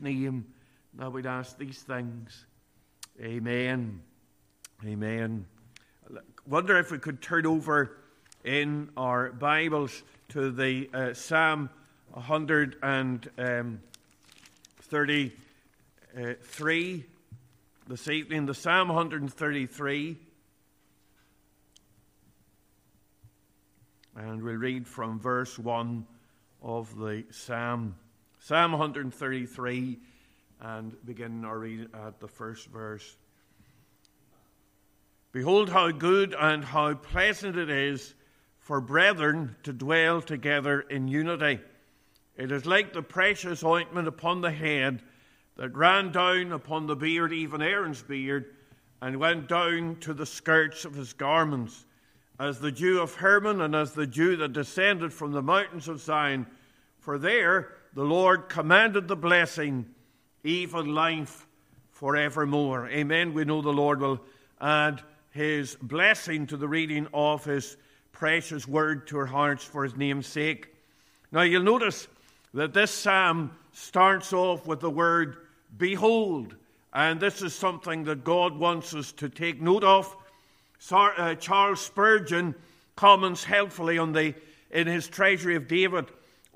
name that we'd ask these things. Amen. Amen. Wonder if we could turn over in our Bibles to the uh, Psalm 133 this evening, the Psalm 133. And we'll read from verse 1 of the Psalm. Psalm 133 and begin our reading at the first verse. Behold, how good and how pleasant it is for brethren to dwell together in unity. It is like the precious ointment upon the head that ran down upon the beard, even Aaron's beard, and went down to the skirts of his garments, as the dew of Hermon and as the dew that descended from the mountains of Zion. For there the Lord commanded the blessing, even life forevermore. Amen. We know the Lord will add his blessing to the reading of his precious word to our hearts for his name's sake. Now, you'll notice that this psalm starts off with the word behold, and this is something that God wants us to take note of. Uh, Charles Spurgeon comments helpfully on the, in his Treasury of David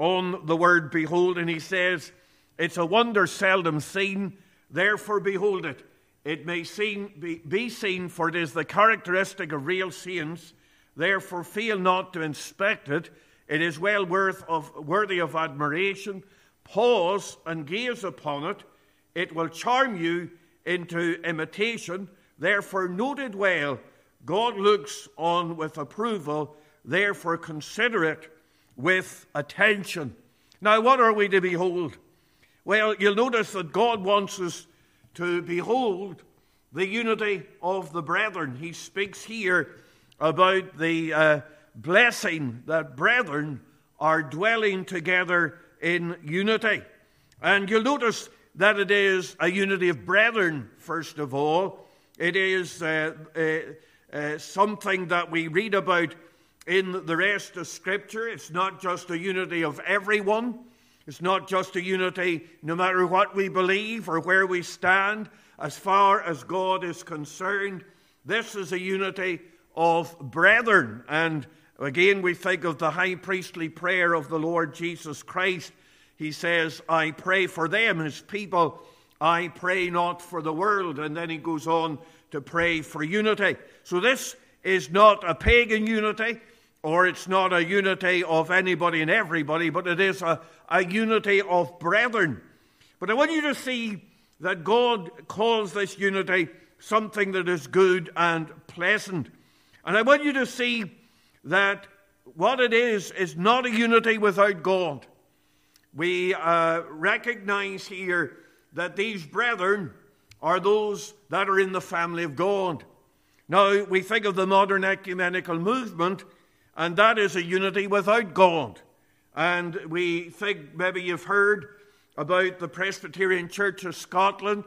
on the word behold, and he says, It's a wonder seldom seen, therefore behold it. It may seen, be, be seen, for it is the characteristic of real saints, therefore fail not to inspect it. It is well worth of, worthy of admiration. Pause and gaze upon it. It will charm you into imitation. Therefore, note it well. God looks on with approval. Therefore, consider it with attention. Now, what are we to behold? Well, you'll notice that God wants us to behold the unity of the brethren. He speaks here about the uh, blessing that brethren are dwelling together in unity. And you'll notice that it is a unity of brethren, first of all. It is uh, uh, uh something that we read about in the rest of Scripture. It's not just a unity of everyone, it's not just a unity no matter what we believe or where we stand as far as God is concerned. This is a unity of brethren. And again, we think of the high priestly prayer of the Lord Jesus Christ. He says, I pray for them, his people. I pray not for the world. And then he goes on to pray for unity. So this is not a pagan unity or it's not a unity of anybody and everybody, but it is a, a unity of brethren. But I want you to see that God calls this unity something that is good and pleasant. And I want you to see that what it is is not a unity without God. We uh, recognize here that these brethren are those that are in the family of God. Now, we think of the modern ecumenical movement and that is a unity without God. And we think maybe you've heard about the Presbyterian Church of Scotland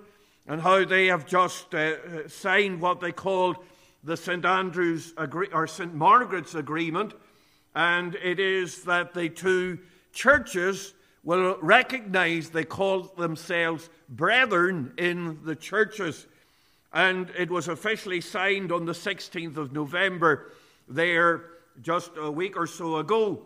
and how they have just uh, signed what they called the St Andrew's or St Margaret's Agreement, and it is that the two churches will recognize they call themselves brethren in the churches, and it was officially signed on the 16th of November there just a week or so ago.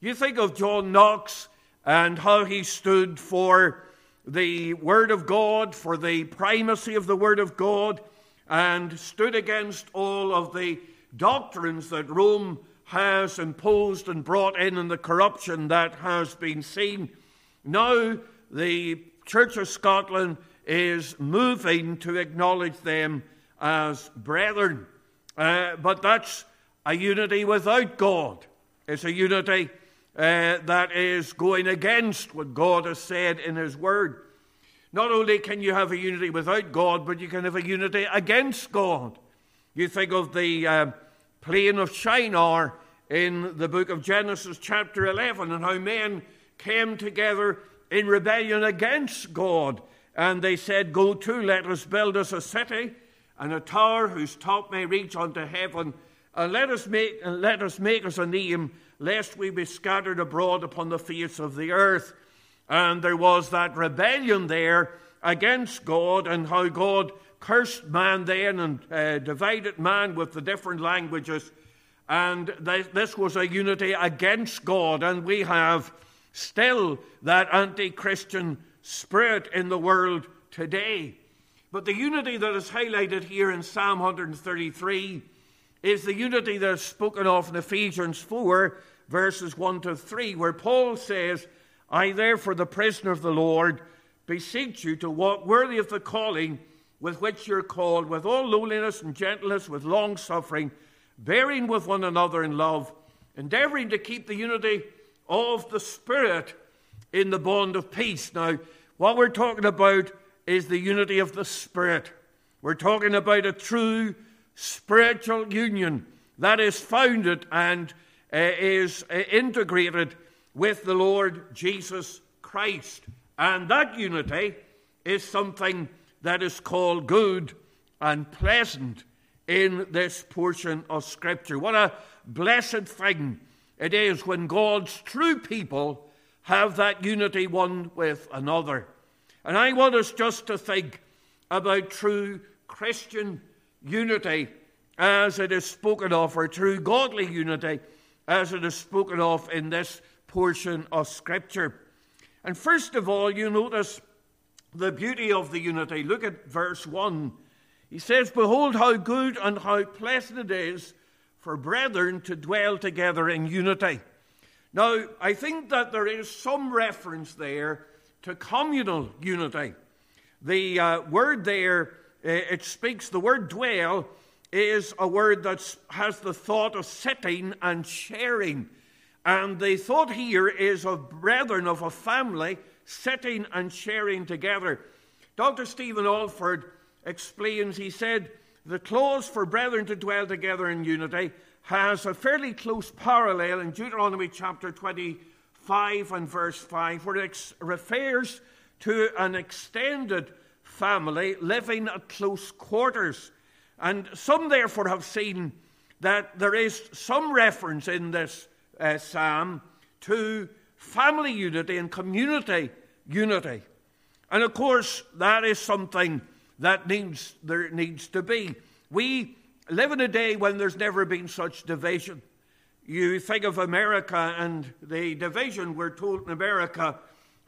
You think of John Knox and how he stood for the Word of God, for the primacy of the Word of God, and stood against all of the doctrines that Rome has imposed and brought in and the corruption that has been seen. Now, the Church of Scotland is moving to acknowledge them as brethren. Uh, but that's a unity without God. It's a unity uh, that is going against what God has said in His Word. Not only can you have a unity without God, but you can have a unity against God. You think of the uh, plain of Shinar in the book of Genesis, chapter 11, and how men came together in rebellion against God. And they said, Go to, let us build us a city and a tower whose top may reach unto heaven and let us make, and let us make us a name, lest we be scattered abroad upon the face of the earth. And there was that rebellion there against God, and how God cursed man then and uh, divided man with the different languages. And this was a unity against God, and we have still that anti Christian spirit in the world today. But the unity that is highlighted here in Psalm 133 is the unity that is spoken of in Ephesians 4, verses 1 to 3, where Paul says, I therefore, the prisoner of the Lord, beseech you to walk worthy of the calling with which you're called, with all lowliness and gentleness, with long suffering, bearing with one another in love, endeavoring to keep the unity of the Spirit in the bond of peace. Now, what we're talking about is the unity of the Spirit. We're talking about a true spiritual union that is founded and uh, is uh, integrated with the Lord Jesus Christ. And that unity is something that is called good and pleasant in this portion of Scripture. What a blessed thing it is when God's true people have that unity one with another. And I want us just to think about true Christian unity as it is spoken of, or true godly unity as it is spoken of in this portion of Scripture. And first of all, you notice the beauty of the unity. Look at verse 1. He says, Behold, how good and how pleasant it is for brethren to dwell together in unity. Now, I think that there is some reference there to communal unity. The uh, word there, it speaks, the word dwell is a word that has the thought of sitting and sharing. And the thought here is of brethren, of a family sitting and sharing together. Dr. Stephen Alford explains, he said, the clause for brethren to dwell together in unity has a fairly close parallel in Deuteronomy chapter 25 and verse 5, where it refers to an extended family living at close quarters. And some, therefore, have seen that there is some reference in this uh, psalm to family unity and community unity. And of course, that is something that needs, there needs to be. We live in a day when there's never been such division. You think of America and the division we're told in America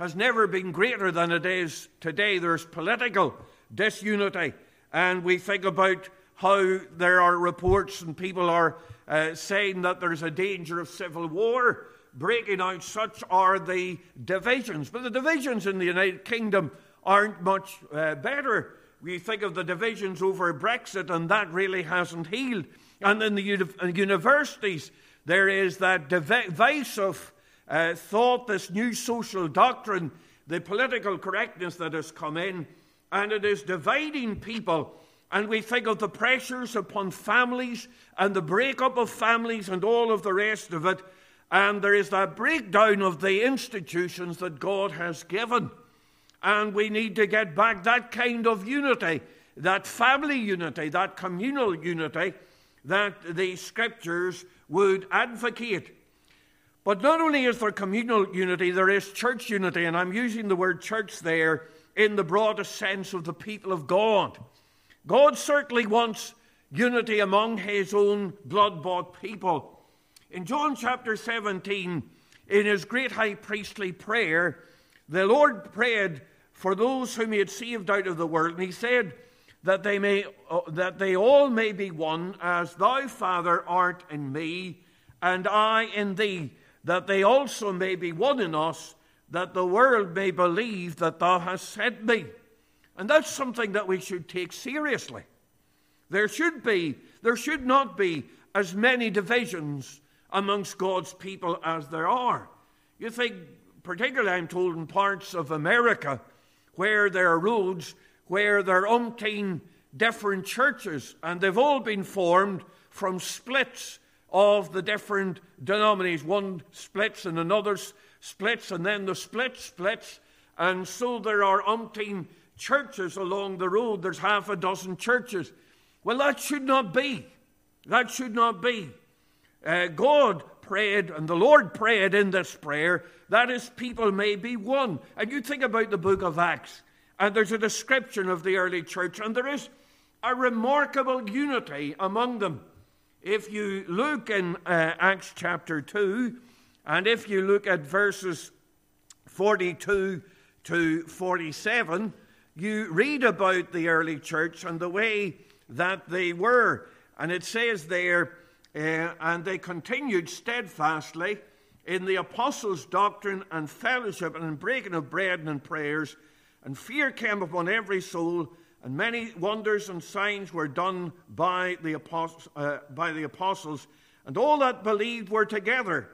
has never been greater than it is today. There's political disunity, and we think about how there are reports and people are uh, saying that there's a danger of civil war breaking out. Such are the divisions. But the divisions in the United Kingdom aren't much uh, better. We think of the divisions over Brexit, and that really hasn't healed. And in the uni- uh, universities, there is that divisive uh, thought, this new social doctrine, the political correctness that has come in, and it is dividing people. And we think of the pressures upon families and the breakup of families and all of the rest of it. And there is that breakdown of the institutions that God has given. And we need to get back that kind of unity, that family unity, that communal unity that the scriptures would advocate. But not only is there communal unity, there is church unity, and I'm using the word church there in the broadest sense of the people of God. God certainly wants unity among his own blood bought people. In John chapter 17, in his great high priestly prayer, the Lord prayed for those whom he had saved out of the world. And he said that they, may, uh, that they all may be one, as thou, Father, art in me, and I in thee, that they also may be one in us, that the world may believe that thou hast sent me. And that's something that we should take seriously. There should be, there should not be as many divisions amongst God's people as there are. You think, particularly, I'm told, in parts of America, where there are roads, where there are umpteen different churches, and they've all been formed from splits of the different denominations. One splits and another splits, and then the split splits, and so there are umpteen churches along the road. There's half a dozen churches. Well, that should not be. That should not be. Uh, God prayed, and the Lord prayed in this prayer that his people may be one. And you think about the book of Acts, and there's a description of the early church, and there is a remarkable unity among them. If you look in uh, Acts chapter 2, and if you look at verses 42 to 47, you read about the early church and the way that they were. And it says there, uh, and they continued steadfastly in the apostles' doctrine and fellowship and in breaking of bread and in prayers. And fear came upon every soul, and many wonders and signs were done by the, apostles, uh, by the apostles. And all that believed were together,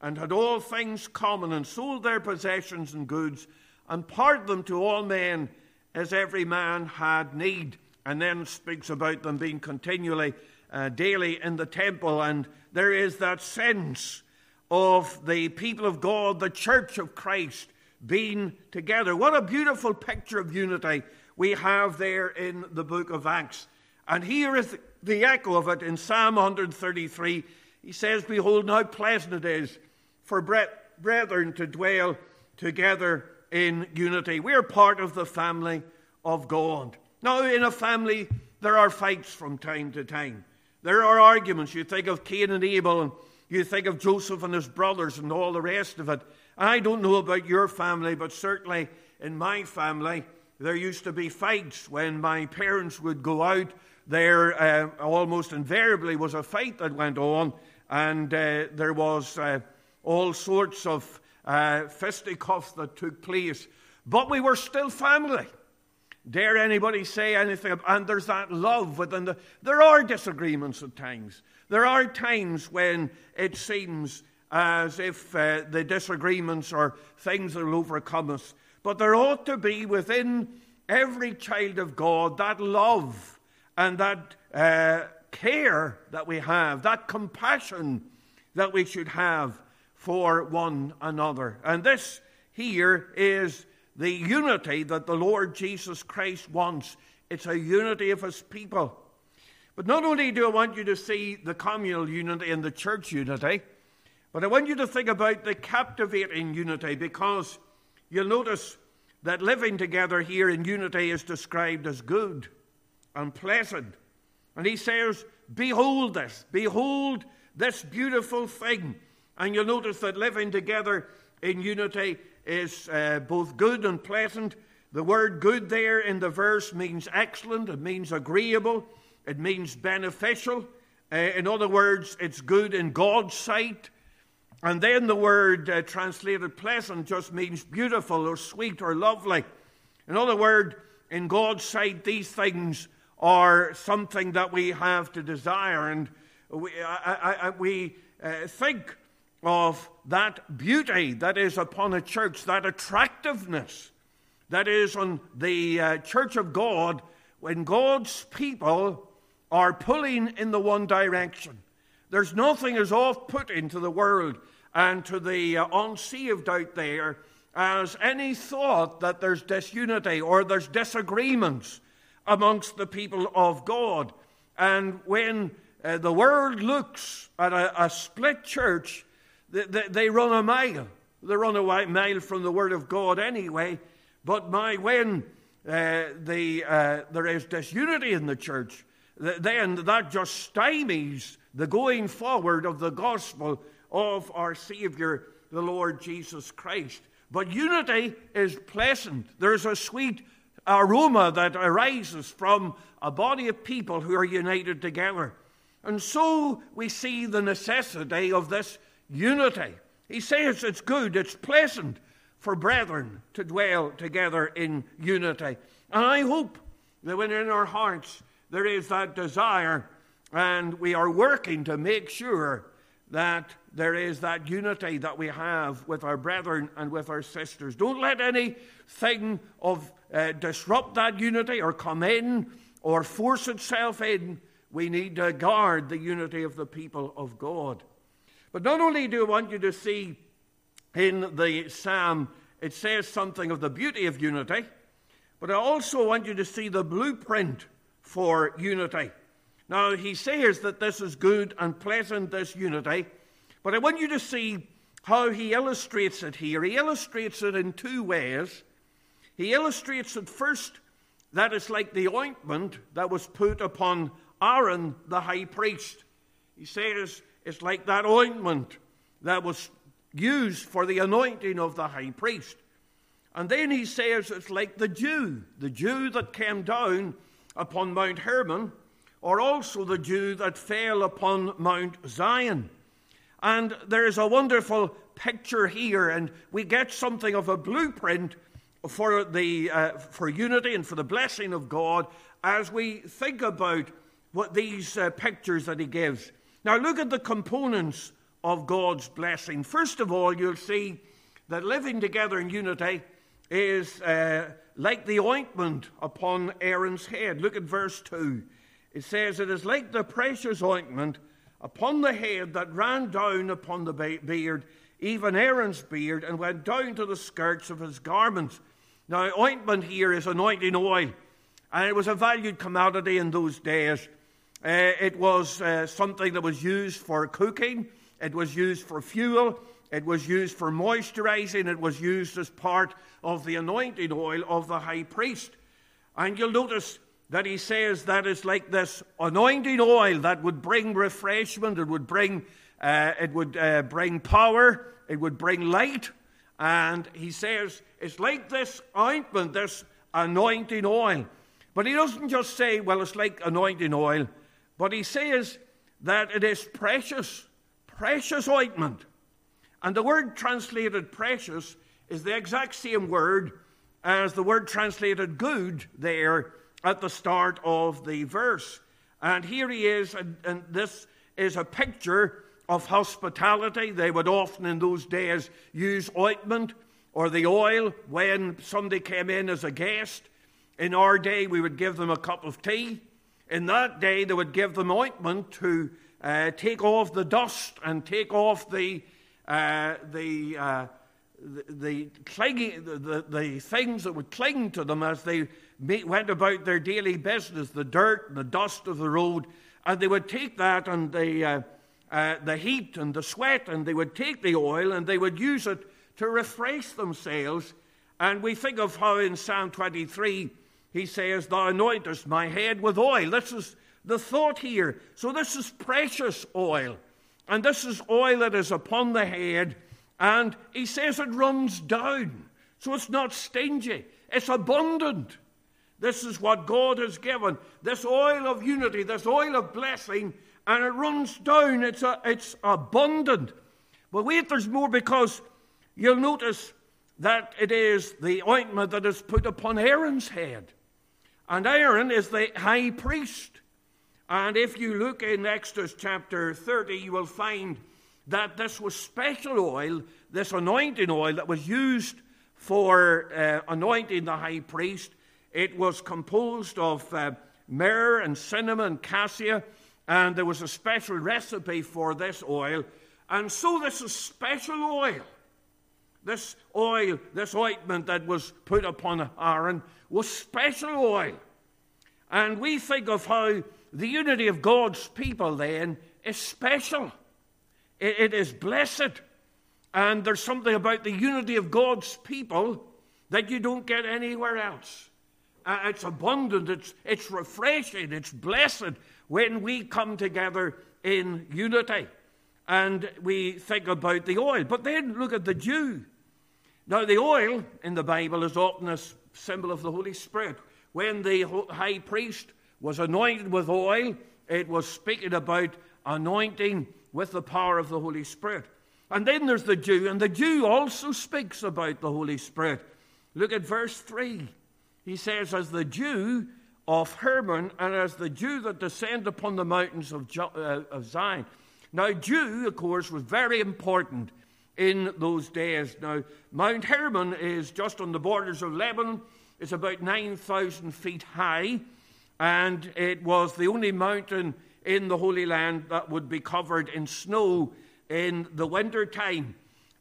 and had all things common, and sold their possessions and goods, and parted them to all men as every man had need. And then speaks about them being continually, uh, daily in the temple. And there is that sense of the people of God, the church of Christ, being together. What a beautiful picture of unity we have there in the book of Acts. And here is the echo of it in Psalm 133. He says, Behold, how pleasant it is for brethren to dwell together in unity. We're part of the family of God. Now, in a family, there are fights from time to time. There are arguments. You think of Cain and Abel, and you think of Joseph and his brothers, and all the rest of it. I don't know about your family, but certainly in my family, there used to be fights when my parents would go out. There uh, almost invariably was a fight that went on, and uh, there was uh, all sorts of uh, fisticuffs that took place. But we were still family. Dare anybody say anything? And there's that love within the. There are disagreements at times. There are times when it seems as if uh, the disagreements are things that will overcome us. But there ought to be within every child of God that love and that uh, care that we have, that compassion that we should have for one another. And this here is the unity that the Lord Jesus Christ wants. It's a unity of his people. But not only do I want you to see the communal unity and the church unity, but I want you to think about the captivating unity because you'll notice that living together here in unity is described as good and pleasant. And he says, Behold this, behold this beautiful thing. And you'll notice that living together in unity is uh, both good and pleasant. The word good there in the verse means excellent, it means agreeable, it means beneficial. Uh, in other words, it's good in God's sight. And then the word uh, translated pleasant just means beautiful or sweet or lovely. In other words, in God's sight, these things are something that we have to desire. And we, I, I, we uh, think of that beauty that is upon a church, that attractiveness that is on the uh, church of God when God's people are pulling in the one direction. There's nothing as off putting to the world and to the uh, unsaved out there as any thought that there's disunity or there's disagreements amongst the people of God. And when uh, the world looks at a, a split church, they, they, they run a mile. They run a mile from the Word of God anyway. But my, when uh, the, uh, there is disunity in the church, then that just stymies the going forward of the gospel of our Savior, the Lord Jesus Christ. But unity is pleasant. There's a sweet aroma that arises from a body of people who are united together. And so we see the necessity of this unity. He says it's good, it's pleasant for brethren to dwell together in unity. And I hope that when in our hearts there is that desire and we are working to make sure that there is that unity that we have with our brethren and with our sisters. Don't let anything of uh, disrupt that unity or come in or force itself in. We need to guard the unity of the people of God. But not only do I want you to see in the psalm, it says something of the beauty of unity, but I also want you to see the blueprint for unity. Now, he says that this is good and pleasant, this unity, But I want you to see how he illustrates it here. He illustrates it in two ways. He illustrates it first that it's like the ointment that was put upon Aaron the high priest. He says it's like that ointment that was used for the anointing of the high priest. And then he says it's like the dew, the dew that came down upon Mount Hermon, or also the dew that fell upon Mount Zion. And there is a wonderful picture here, and we get something of a blueprint for, the, uh, for unity and for the blessing of God as we think about what these uh, pictures that he gives. Now, look at the components of God's blessing. First of all, you'll see that living together in unity is uh, like the ointment upon Aaron's head. Look at verse 2. It says, It is like the precious ointment upon the head that ran down upon the beard, even Aaron's beard, and went down to the skirts of his garments. Now, ointment here is anointing oil, and it was a valued commodity in those days. Uh, it was uh, something that was used for cooking, it was used for fuel, it was used for moisturizing, it was used as part of the anointing oil of the high priest. And you'll notice that he says that is like this anointing oil that would bring refreshment, it would bring, uh, it would, uh, bring power, it would bring light. And he says it's like this ointment, this anointing oil. But he doesn't just say, well, it's like anointing oil, but he says that it is precious, precious ointment. And the word translated precious is the exact same word as the word translated good there at the start of the verse. And here he is, and, and this is a picture of hospitality. They would often in those days use ointment or the oil when somebody came in as a guest. In our day, we would give them a cup of tea. In that day, they would give them ointment to uh, take off the dust and take off the uh, the, uh, the, the, clinging, the, the, things that would cling to them as they went about their daily business, the dirt and the dust of the road, and they would take that and the, uh, uh, the heat and the sweat, and they would take the oil and they would use it to refresh themselves. And we think of how in Psalm 23 he says, Thou anointest my head with oil. This is the thought here. So this is precious oil. And this is oil that is upon the head, and he says it runs down. So it's not stingy, it's abundant. This is what God has given this oil of unity, this oil of blessing, and it runs down. It's, a, it's abundant. But wait, there's more because you'll notice that it is the ointment that is put upon Aaron's head. And Aaron is the high priest. And if you look in Exodus chapter 30, you will find that this was special oil, this anointing oil that was used for uh, anointing the high priest. It was composed of uh, myrrh and cinnamon and cassia, and there was a special recipe for this oil. And so, this is special oil. This oil, this ointment that was put upon Aaron, was special oil. And we think of how the unity of God's people then is special, it, it is blessed. And there's something about the unity of God's people that you don't get anywhere else. It's abundant, it's, it's refreshing, it's blessed when we come together in unity and we think about the oil. But then look at the dew. Now, the oil in the Bible is often a symbol of the Holy Spirit. When the high priest was anointed with oil, it was speaking about anointing with the power of the Holy Spirit. And then there's the dew, and the dew also speaks about the Holy Spirit. Look at verse 3. He says, As the dew of Hermon, and as the dew that descend upon the mountains of, uh, Zion. Now, dew, of course, was very important in those days. Now, Mount Hermon is just on the borders of Lebanon. It's about 9,000 feet high and it was the only mountain in the Holy Land that would be covered in snow in the winter time.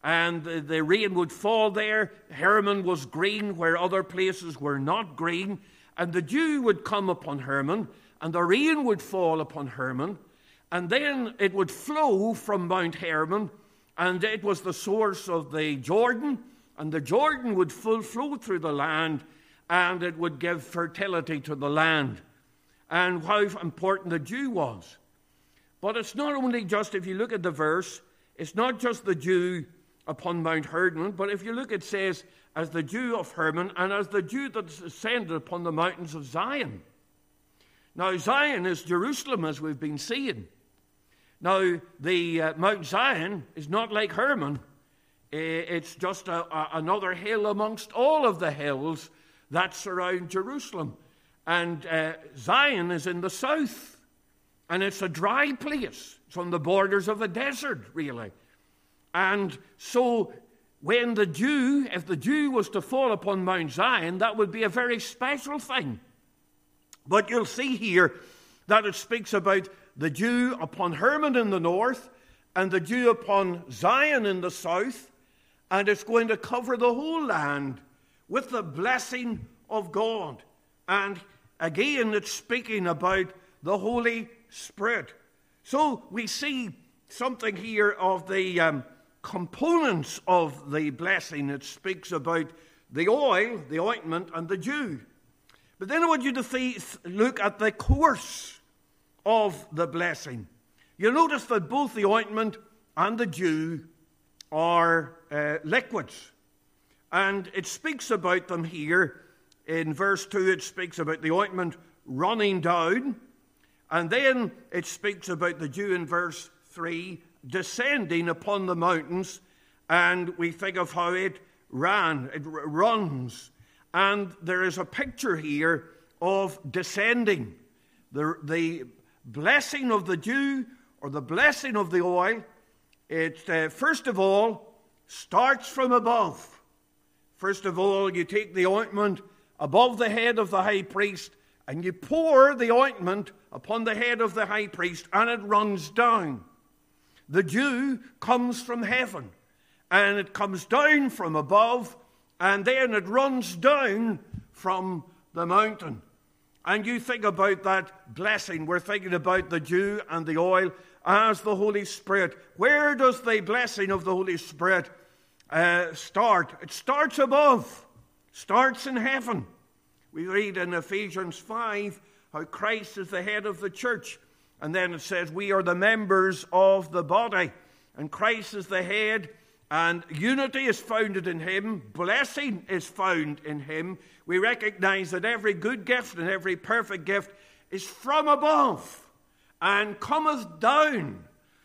And the, rain would fall there. Hermon was green where other places were not green. And the dew would come upon Hermon, and the rain would fall upon Hermon. And then it would flow from Mount Hermon, and it was the source of the Jordan, and the Jordan would full flow through the land, and it would give fertility to the land. And how important the dew was. But it's not only just, if you look at the verse, it's not just the dew upon Mount Hermon, but if you look, it says, as the dew of Hermon and as the dew that descended upon the mountains of Zion. Now, Zion is Jerusalem, as we've been seeing. Now, the uh, Mount Zion is not like Hermon. It's just a, a, another hill amongst all of the hills that surround Jerusalem. And uh, Zion is in the south. And it's a dry place. It's on the borders of a desert, really. And so, when the dew, if the dew was to fall upon Mount Zion, that would be a very special thing. But you'll see here that it speaks about the dew upon Hermon in the north and the dew upon Zion in the south, and it's going to cover the whole land with the blessing of God. And again, it's speaking about the Holy Spirit. So we see something here of the um, components of the blessing. It speaks about the oil, the ointment, and the dew. But then I want you to look at the course of the blessing. You'll notice that both the ointment and the dew are uh, liquids. And it speaks about them here. In verse 2, it speaks about the ointment running down. And then it speaks about the dew in verse 3 descending upon the mountains. And we think of how it ran, it runs. And there is a picture here of descending. The, the blessing of the dew or the blessing of the oil, it uh, first of all starts from above. First of all, you take the ointment above the head of the high priest and you pour the ointment upon the head of the high priest and it runs down. The dew comes from heaven and it comes down from above and then it runs down from the mountain. And you think about that blessing. We're thinking about the dew and the oil as the Holy Spirit. Where does the blessing of the Holy Spirit uh, start? It starts above, starts in heaven. We read in Ephesians 5 how Christ is the head of the church. And then it says, We are the members of the body. And Christ is the head and unity is founded in him, blessing is found in him. We recognize that every good gift and every perfect gift is from above and cometh down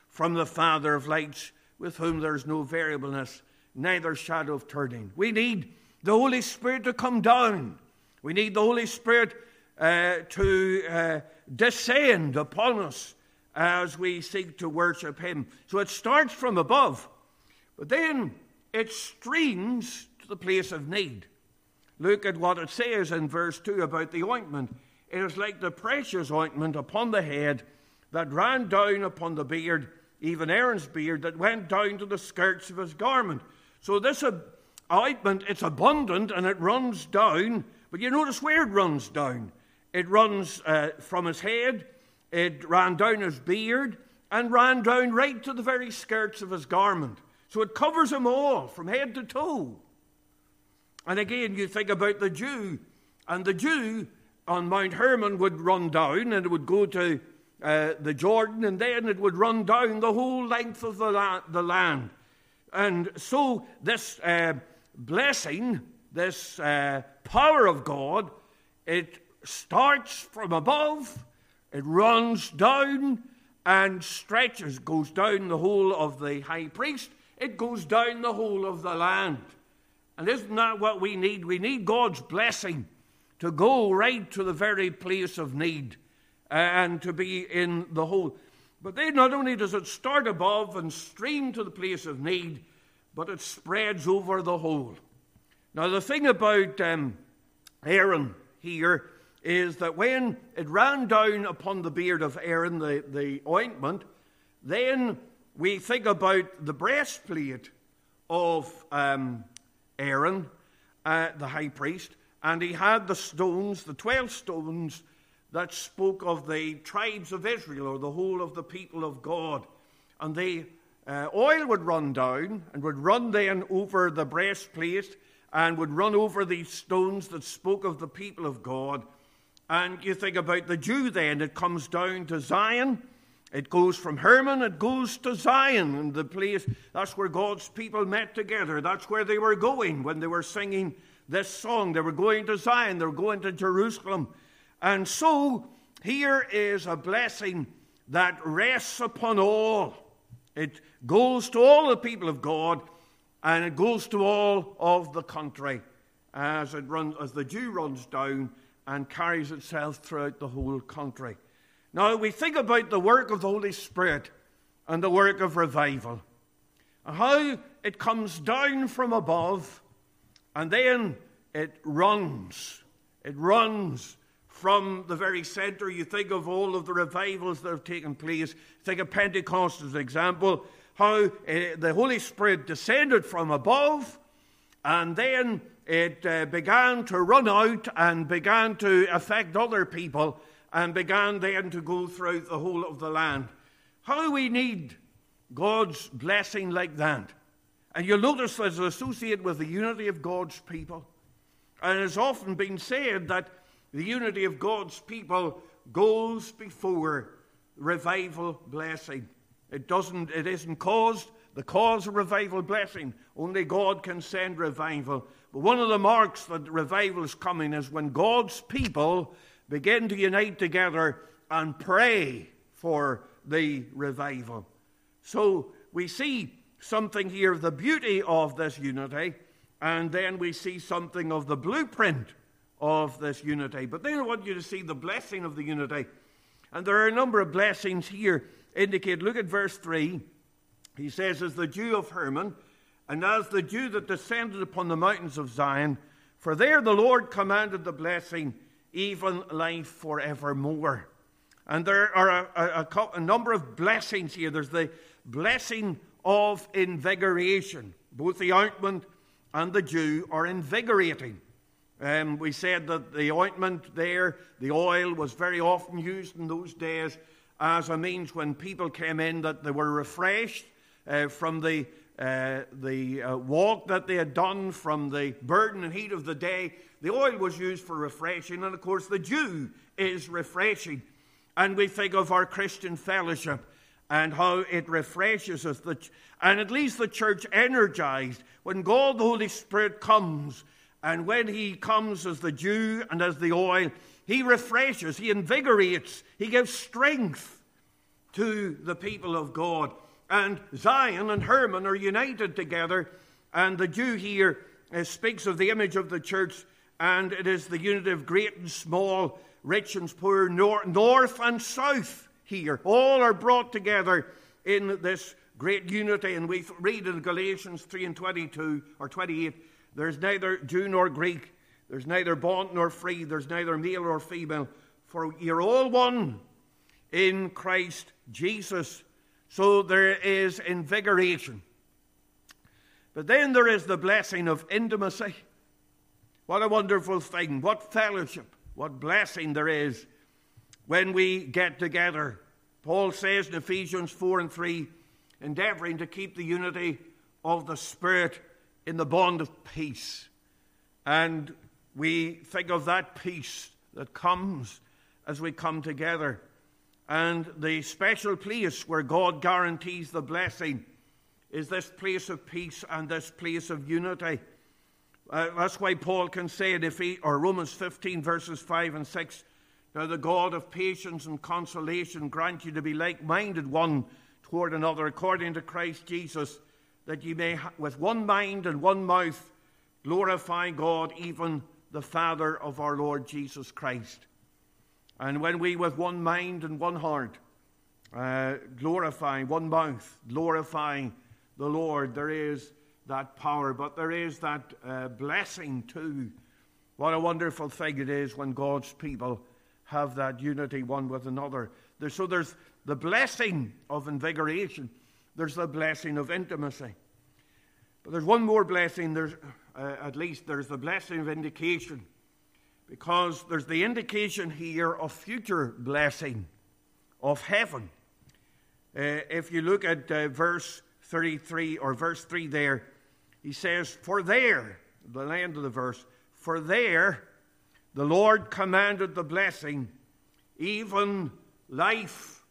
from the Father of lights, with whom there is no variableness, neither shadow of turning. We need the Holy Spirit to come down. We need the Holy Spirit uh, to uh, descend upon us as we seek to worship Him. So it starts from above. But then it streams to the place of need. Look at what it says in verse 2 about the ointment. It is like the precious ointment upon the head that ran down upon the beard, even Aaron's beard, that went down to the skirts of his garment. So this ointment, it's abundant and it runs down, but you notice where it runs down. It runs uh, from his head, it ran down his beard, and ran down right to the very skirts of his garment. So it covers him all from head to toe. And again, you think about the dew, and the dew on Mount Hermon would run down and it would go to uh, the Jordan, and then it would run down the whole length of the, la- the land. And so, this uh, blessing, this uh, power of God, it starts from above, it runs down and stretches, goes down the whole of the high priest, it goes down the whole of the land. And isn't that what we need? We need God's blessing to go right to the very place of need and to be in the whole. But then not only does it start above and stream to the place of need, but it spreads over the whole. Now, the thing about um, Aaron here is that when it ran down upon the beard of Aaron, the, the ointment, then we think about the breastplate of um, Aaron, uh, the high priest, and he had the stones, the 12 stones that spoke of the tribes of Israel or the whole of the people of God. And the uh, oil would run down and would run then over the breastplate and would run over these stones that spoke of the people of God. And you think about the dew then, it comes down to Zion. It goes from Hermon, it goes to Zion, and the place, that's where God's people met together. That's where they were going when they were singing this song. They were going to Zion, they were going to Jerusalem. And so, here is a blessing that rests upon all. It goes to all the people of God, and it goes to all of the country as it runs, as the dew runs down and carries itself throughout the whole country. Now we think about the work of the Holy Spirit and the work of revival, and how it comes down from above, and then it runs. It runs from the very center. You think of all of the revivals that have taken place. Think of Pentecost as an example, how uh, the Holy Spirit descended from above and then it uh, began to run out and began to affect other people and began then to go throughout the whole of the land. How we need God's blessing like that. And you'll notice that it's associated with the unity of God's people. And it's often been said that the unity of God's people goes before revival blessing. It doesn't, it isn't caused, the cause of revival blessing. Only God can send revival. But one of the marks that revival is coming is when God's people begin to unite together and pray for the revival. So we see something here of the beauty of this unity, and then we see something of the blueprint of this unity. But then I want you to see the blessing of the unity. And there are a number of blessings here indicate. Look at verse 3. He says, As the dew of Hermon, and as the dew that descended upon the mountains of Zion, for there the Lord commanded the blessing, even life forevermore. And there are a, a, a number of blessings here. There's the blessing of invigoration. Both the ointment and the dew are invigorating. Um, we said that the ointment there, the oil, was very often used in those days as a means when people came in that they were refreshed uh, from the, uh, the uh, walk that they had done, from the burden and heat of the day. The oil was used for refreshing, and of course, the dew is refreshing. And we think of our Christian fellowship and how it refreshes us, and it leaves the church energized. When God the Holy Spirit comes, and when he comes as the dew and as the oil, he refreshes, he invigorates, he gives strength to the people of God. And Zion and Hermon are united together, and the dew here uh, speaks of the image of the church, and it is the unity of great and small, rich and poor, nor- north and south here. All are brought together in this great unity, and we read in Galatians 3 and 22 or 28 there's neither Jew nor Greek. There's neither bond nor free. There's neither male nor female. For you're all one in Christ Jesus. So there is invigoration. But then there is the blessing of intimacy. What a wonderful thing. What fellowship. What blessing there is when we get together. Paul says in Ephesians 4 and 3 endeavoring to keep the unity of the Spirit in the bond of peace. And we think of that peace that comes as we come together. And the special place where God guarantees the blessing is this place of peace and this place of unity. Uh, that's why Paul can say in or Romans 15, verses 5 and 6, Now the God of patience and consolation grant you to be like minded one toward another, according to Christ Jesus that ye may, with one mind and one mouth, glorify God, even the Father of our Lord Jesus Christ. And when we, with one mind and one heart, uh, glorify, one mouth, glorify the Lord, there is that power, but there is that uh, blessing too. What a wonderful thing it is when God's people have that unity one with another. There, so there's the blessing of invigoration there's the blessing of intimacy. But there's one more blessing, there's, uh, at least there's the blessing of indication. Because there's the indication here of future blessing of heaven. Uh, if you look at uh, verse 33 or verse 3 there, he says, For there, the land of the verse, for there the Lord commanded the blessing, even life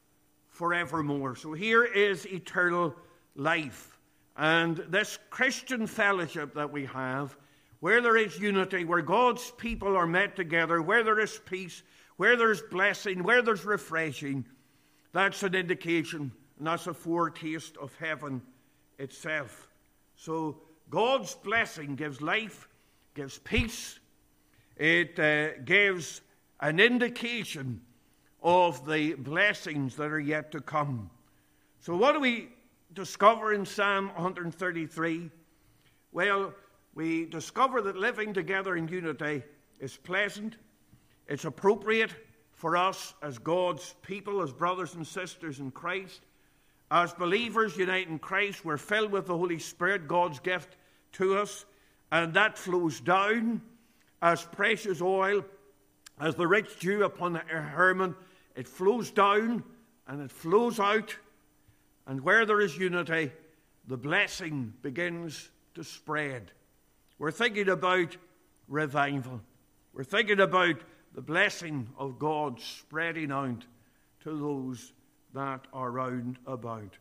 forevermore. So here is eternal life. And this Christian fellowship that we have, where there is unity, where God's people are met together, where there is peace, where there's blessing, where there's refreshing, that's an indication, and that's a foretaste of heaven itself. So God's blessing gives life, gives peace, it uh, gives an indication of the blessings that are yet to come. So, what do we discover in Psalm 133? Well, we discover that living together in unity is pleasant, it's appropriate for us as God's people, as brothers and sisters in Christ. As believers unite in Christ, we're filled with the Holy Spirit, God's gift to us, and that flows down as precious oil, as the rich dew upon the Hermon. It flows down and it flows out, and where there is unity, the blessing begins to spread. We're thinking about revival. We're thinking about the blessing of God spreading out to those that are round about,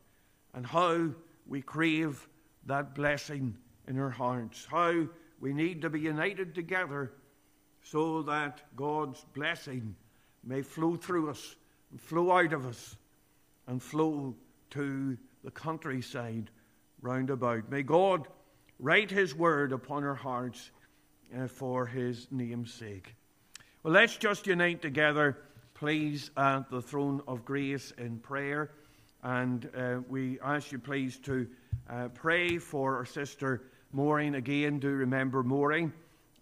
and how we crave that blessing in our hearts, how we need to be united together so that God's blessing may flow through us, and flow out of us, and flow to the countryside round about. May God write His word upon our hearts uh, for His name's sake. Well, let's just unite together, please, at the throne of grace in prayer. And uh, we ask you, please, to uh, pray for our sister Maureen again. Do remember Maureen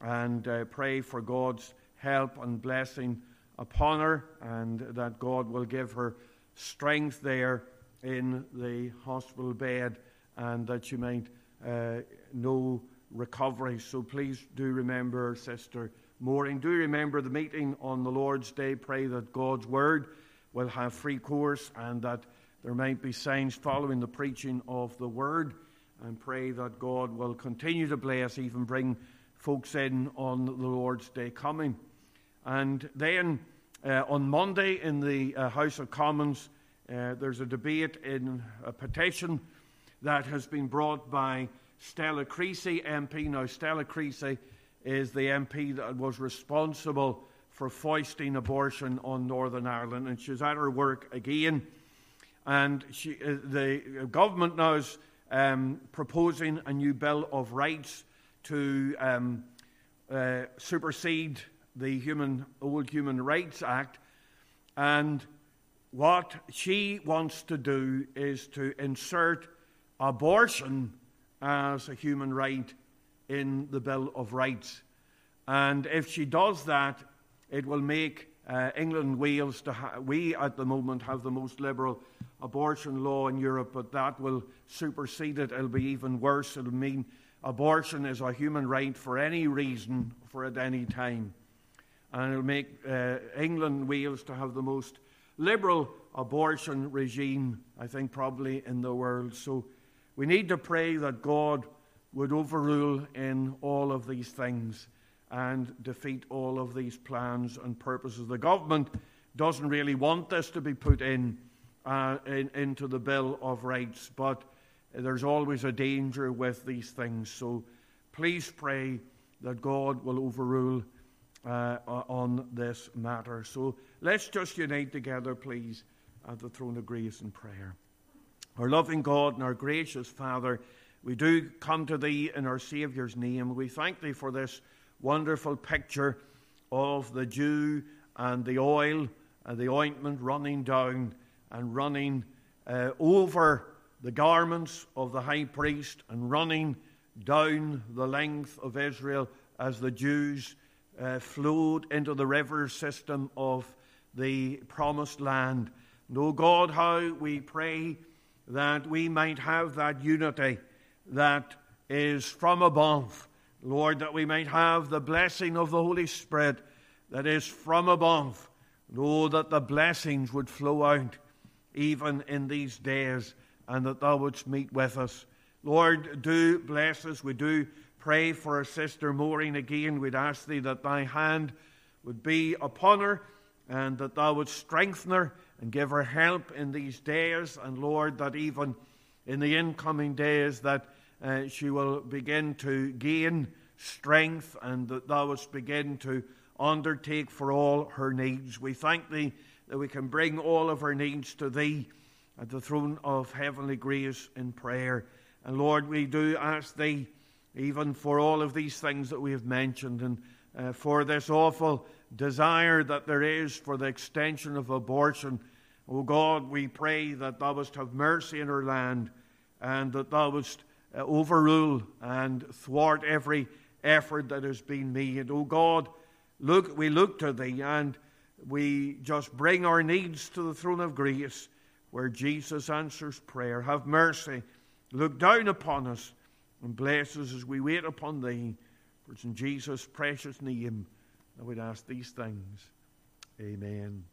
and uh, pray for God's help and blessing upon her and that God will give her strength there in the hospital bed and that she might uh, know recovery. So please do remember, Sister Maureen. Do remember the meeting on the Lord's Day. Pray that God's word will have free course and that there might be signs following the preaching of the word. And pray that God will continue to bless, even bring folks in on the Lord's Day coming. And then uh, on Monday in the uh, House of Commons, uh, there's a debate in a petition that has been brought by Stella Creasy MP. Now, Stella Creasy is the MP that was responsible for foisting abortion on Northern Ireland, and she's at her work again. And she, uh, the government now is um, proposing a new Bill of Rights to um, uh, supersede the human, old Human Rights Act. And what she wants to do is to insert abortion as a human right in the Bill of Rights. And if she does that, it will make uh, England, Wales, to ha- we at the moment have the most liberal abortion law in Europe, but that will supersede it. It'll be even worse. It'll mean abortion is a human right for any reason, for at any time. And it'll make uh, England, Wales to have the most liberal abortion regime, I think, probably in the world. So we need to pray that God would overrule in all of these things and defeat all of these plans and purposes. The government doesn't really want this to be put in, uh, in into the Bill of Rights, but there's always a danger with these things. So please pray that God will overrule uh, on this matter. So let's just unite together, please, at the throne of grace in prayer. Our loving God and our gracious Father, we do come to Thee in our Saviour's name. We thank Thee for this wonderful picture of the dew and the oil and the ointment running down and running uh, over the garments of the high priest and running down the length of Israel as the dews uh, flowed into the river system of the promised land. No God, how we pray that we might have that unity that is from above Lord, that we might have the blessing of the Holy Spirit that is from above. Oh, that the blessings would flow out even in these days and that thou wouldst meet with us. Lord, do bless us. We do pray for our sister Maureen again. We'd ask thee that thy hand would be upon her and that thou would strengthen her and give her help in these days. And Lord, that even in the incoming days that uh, she will begin to gain strength and that thou wouldst begin to undertake for all her needs. We thank thee that we can bring all of her needs to thee at the throne of heavenly grace in prayer. And Lord, we do ask thee, even for all of these things that we have mentioned, and uh, for this awful desire that there is for the extension of abortion. O oh God, we pray that thou wouldst have mercy in our land and that thou wouldst uh, overrule and thwart every effort that has been made. O oh God, look, we look to thee and we just bring our needs to the throne of grace where Jesus answers prayer. Have mercy. Look down upon us and bless us as we wait upon thee. For it's in Jesus' precious name that we'd ask these things. Amen.